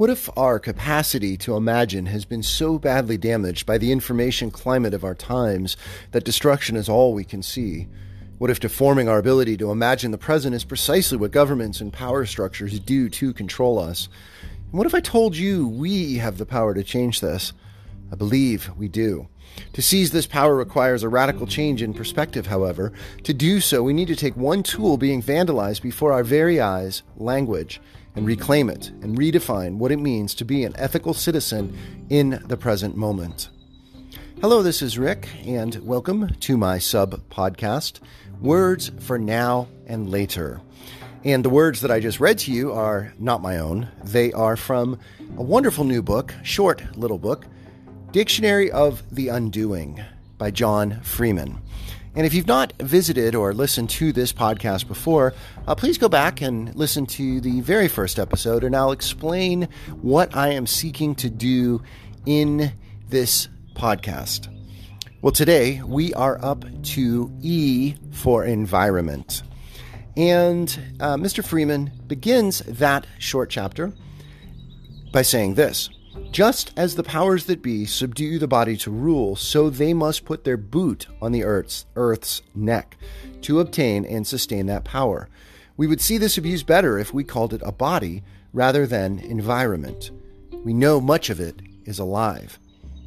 What if our capacity to imagine has been so badly damaged by the information climate of our times that destruction is all we can see? What if deforming our ability to imagine the present is precisely what governments and power structures do to control us? And what if I told you we have the power to change this? I believe we do. To seize this power requires a radical change in perspective, however. To do so, we need to take one tool being vandalized before our very eyes language and reclaim it and redefine what it means to be an ethical citizen in the present moment. Hello, this is Rick, and welcome to my sub podcast, Words for Now and Later. And the words that I just read to you are not my own. They are from a wonderful new book, short little book, Dictionary of the Undoing by John Freeman. And if you've not visited or listened to this podcast before, uh, please go back and listen to the very first episode, and I'll explain what I am seeking to do in this podcast. Well, today we are up to E for environment. And uh, Mr. Freeman begins that short chapter by saying this just as the powers that be subdue the body to rule, so they must put their boot on the earth's, earth's neck to obtain and sustain that power. We would see this abuse better if we called it a body rather than environment. We know much of it is alive.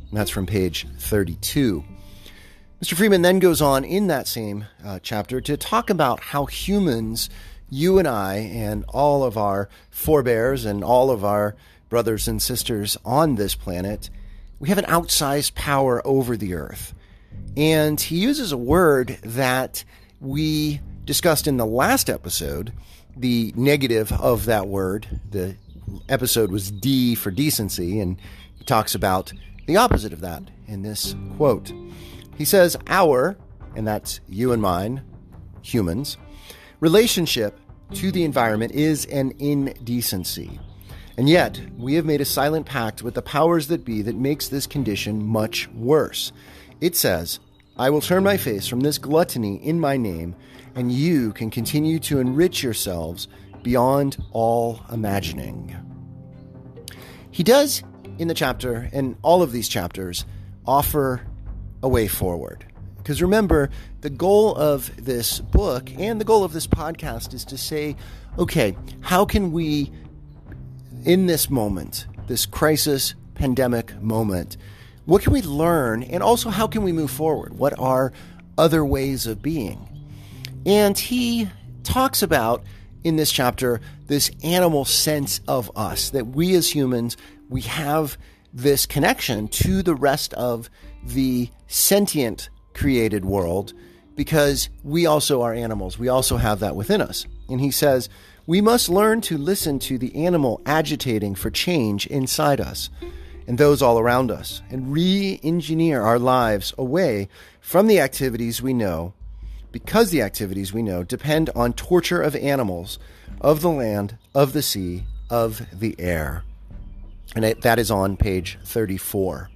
And that's from page 32. Mr. Freeman then goes on in that same uh, chapter to talk about how humans, you and I, and all of our forebears and all of our brothers and sisters on this planet, we have an outsized power over the earth. And he uses a word that we discussed in the last episode, the negative of that word. The episode was D for decency, and he talks about the opposite of that in this quote. He says, Our, and that's you and mine, humans, relationship to the environment is an indecency. And yet, we have made a silent pact with the powers that be that makes this condition much worse. It says, I will turn my face from this gluttony in my name, and you can continue to enrich yourselves beyond all imagining. He does, in the chapter, and all of these chapters, offer a way forward. Because remember, the goal of this book and the goal of this podcast is to say, okay, how can we in this moment, this crisis pandemic moment, what can we learn? And also, how can we move forward? What are other ways of being? And he talks about in this chapter this animal sense of us, that we as humans, we have this connection to the rest of the sentient created world because we also are animals. We also have that within us. And he says, we must learn to listen to the animal agitating for change inside us and those all around us, and re engineer our lives away from the activities we know, because the activities we know depend on torture of animals, of the land, of the sea, of the air. And that is on page 34.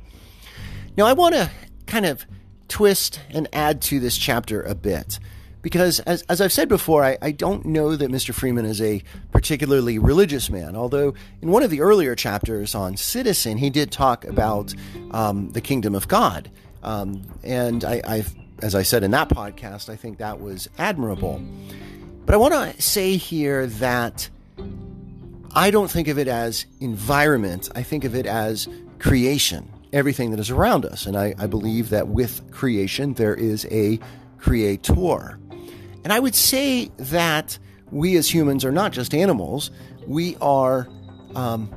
Now, I want to kind of twist and add to this chapter a bit because as, as I've said before, I, I don't know that Mr. Freeman is a particularly religious man. Although in one of the earlier chapters on Citizen, he did talk about um, the kingdom of God, um, and I, I've, as I said in that podcast, I think that was admirable. But I want to say here that I don't think of it as environment. I think of it as creation, everything that is around us. And I, I believe that with creation, there is a creator. And I would say that we as humans are not just animals, we are um,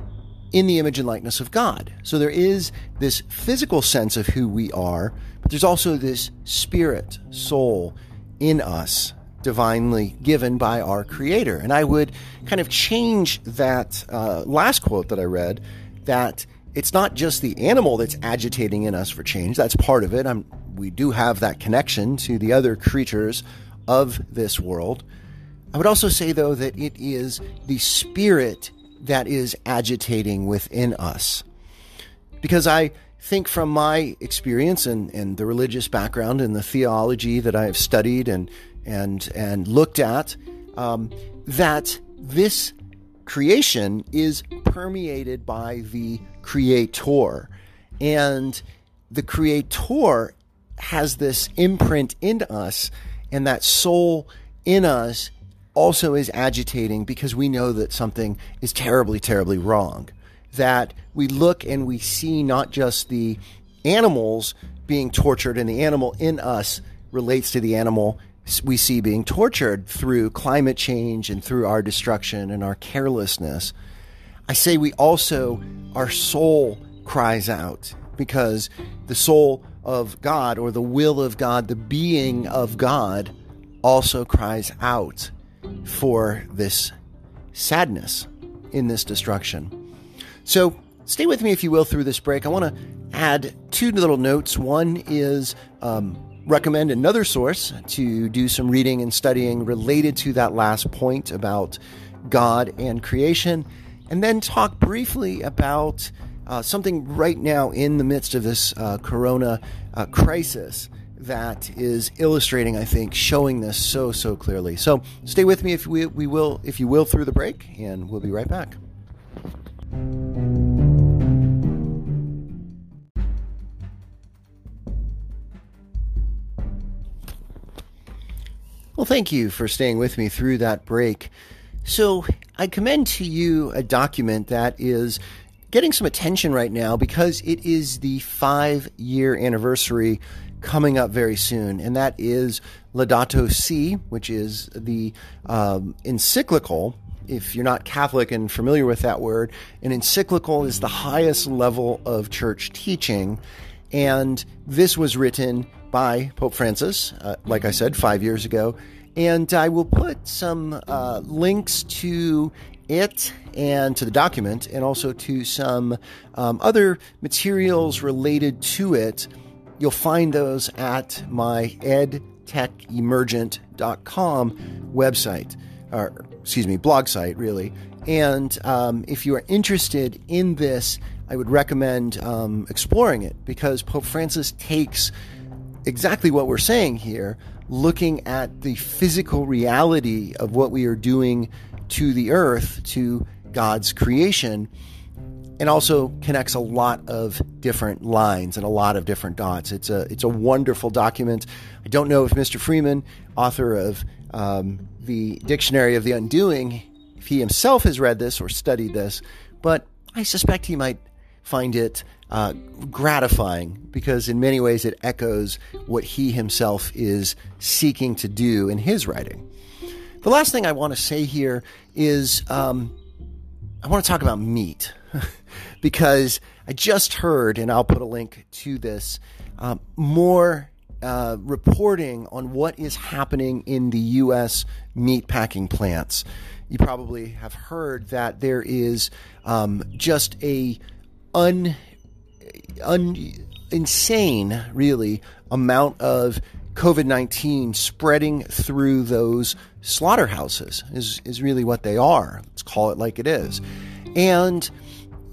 in the image and likeness of God. So there is this physical sense of who we are, but there's also this spirit, soul in us, divinely given by our Creator. And I would kind of change that uh, last quote that I read that it's not just the animal that's agitating in us for change. That's part of it. I'm, we do have that connection to the other creatures of this world. I would also say, though, that it is the spirit that is agitating within us. Because I think from my experience and, and the religious background and the theology that I have studied and, and, and looked at, um, that this creation is permeated by the creator. And the creator has this imprint in us, and that soul in us also is agitating because we know that something is terribly, terribly wrong. That we look and we see not just the animals being tortured, and the animal in us relates to the animal we see being tortured through climate change and through our destruction and our carelessness. I say we also, our soul cries out because the soul of God or the will of God, the being of God, also cries out for this sadness in this destruction. So stay with me, if you will, through this break. I want to add two little notes. One is um, recommend another source to do some reading and studying related to that last point about God and creation, and then talk briefly about uh, something right now in the midst of this uh, corona uh, crisis that is illustrating, I think, showing this so so clearly. So stay with me if we, we will, if you will, through the break, and we'll be right back. Well, thank you for staying with me through that break. So, I commend to you a document that is getting some attention right now because it is the five year anniversary coming up very soon, and that is Laudato Si, which is the um, encyclical. If you're not Catholic and familiar with that word, an encyclical is the highest level of church teaching. And this was written by Pope Francis, uh, like I said, five years ago. And I will put some uh, links to it and to the document, and also to some um, other materials related to it. You'll find those at my edtechemergent.com website, or excuse me, blog site, really. And um, if you are interested in this, I would recommend um, exploring it because Pope Francis takes exactly what we're saying here, looking at the physical reality of what we are doing to the earth, to God's creation, and also connects a lot of different lines and a lot of different dots. It's a it's a wonderful document. I don't know if Mr. Freeman, author of um, the Dictionary of the Undoing, if he himself has read this or studied this, but I suspect he might find it uh, gratifying because in many ways it echoes what he himself is seeking to do in his writing. The last thing I want to say here is um, I want to talk about meat because I just heard, and I'll put a link to this, um, more uh, reporting on what is happening in the U.S. meat packing plants. You probably have heard that there is um, just a un, un insane, really, amount of COVID 19 spreading through those slaughterhouses, is, is really what they are. Let's call it like it is. And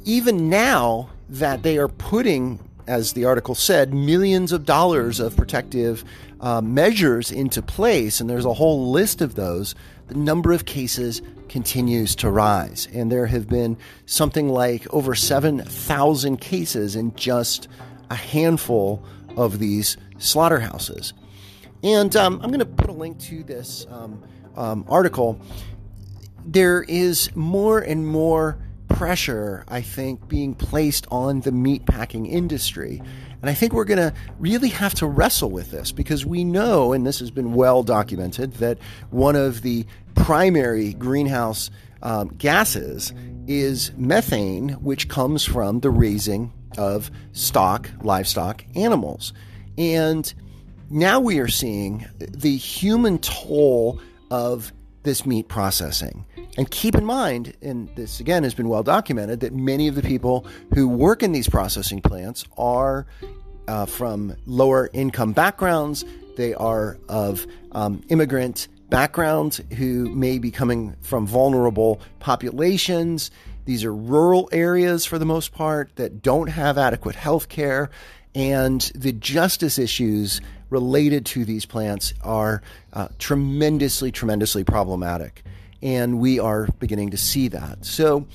even now that they are putting, as the article said, millions of dollars of protective uh, measures into place, and there's a whole list of those, the number of cases continues to rise. And there have been something like over 7,000 cases in just a handful of these slaughterhouses. And um, I'm going to put a link to this um, um, article. There is more and more pressure, I think, being placed on the meatpacking industry. And I think we're going to really have to wrestle with this because we know, and this has been well documented, that one of the primary greenhouse um, gases is methane, which comes from the raising of stock, livestock animals. And now we are seeing the human toll of this meat processing. And keep in mind, and this again has been well documented, that many of the people who work in these processing plants are uh, from lower income backgrounds. They are of um, immigrant backgrounds who may be coming from vulnerable populations. These are rural areas for the most part that don't have adequate health care. And the justice issues related to these plants are uh, tremendously, tremendously problematic. And we are beginning to see that. So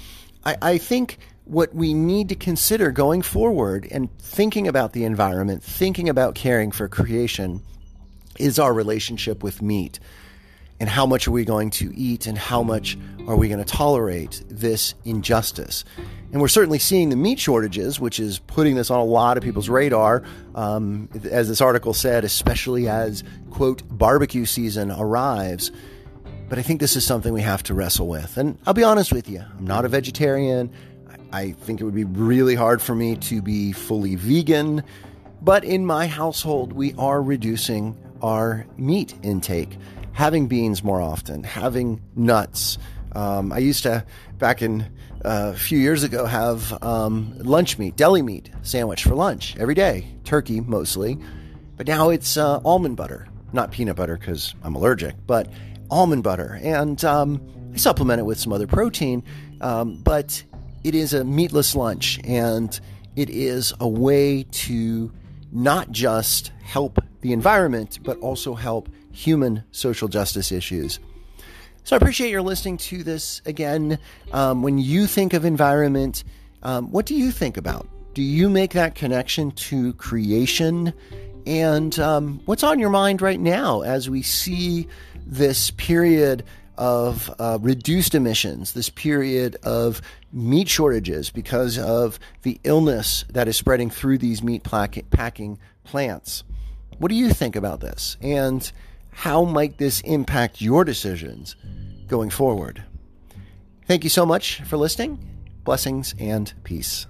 I, I think what we need to consider going forward and thinking about the environment, thinking about caring for creation, is our relationship with meat. And how much are we going to eat, and how much are we going to tolerate this injustice? And we're certainly seeing the meat shortages, which is putting this on a lot of people's radar. Um, as this article said, especially as, quote, barbecue season arrives. But I think this is something we have to wrestle with. And I'll be honest with you, I'm not a vegetarian. I think it would be really hard for me to be fully vegan. But in my household, we are reducing our meat intake, having beans more often, having nuts. Um, I used to, back in uh, a few years ago, have um, lunch meat, deli meat sandwich for lunch every day, turkey mostly. But now it's uh, almond butter, not peanut butter because I'm allergic, but almond butter. And um, I supplement it with some other protein, um, but it is a meatless lunch and it is a way to not just help the environment, but also help human social justice issues. So I appreciate your listening to this again. Um, when you think of environment, um, what do you think about? Do you make that connection to creation? And um, what's on your mind right now as we see this period of uh, reduced emissions, this period of meat shortages because of the illness that is spreading through these meat packing plants. What do you think about this? And how might this impact your decisions going forward? Thank you so much for listening. Blessings and peace.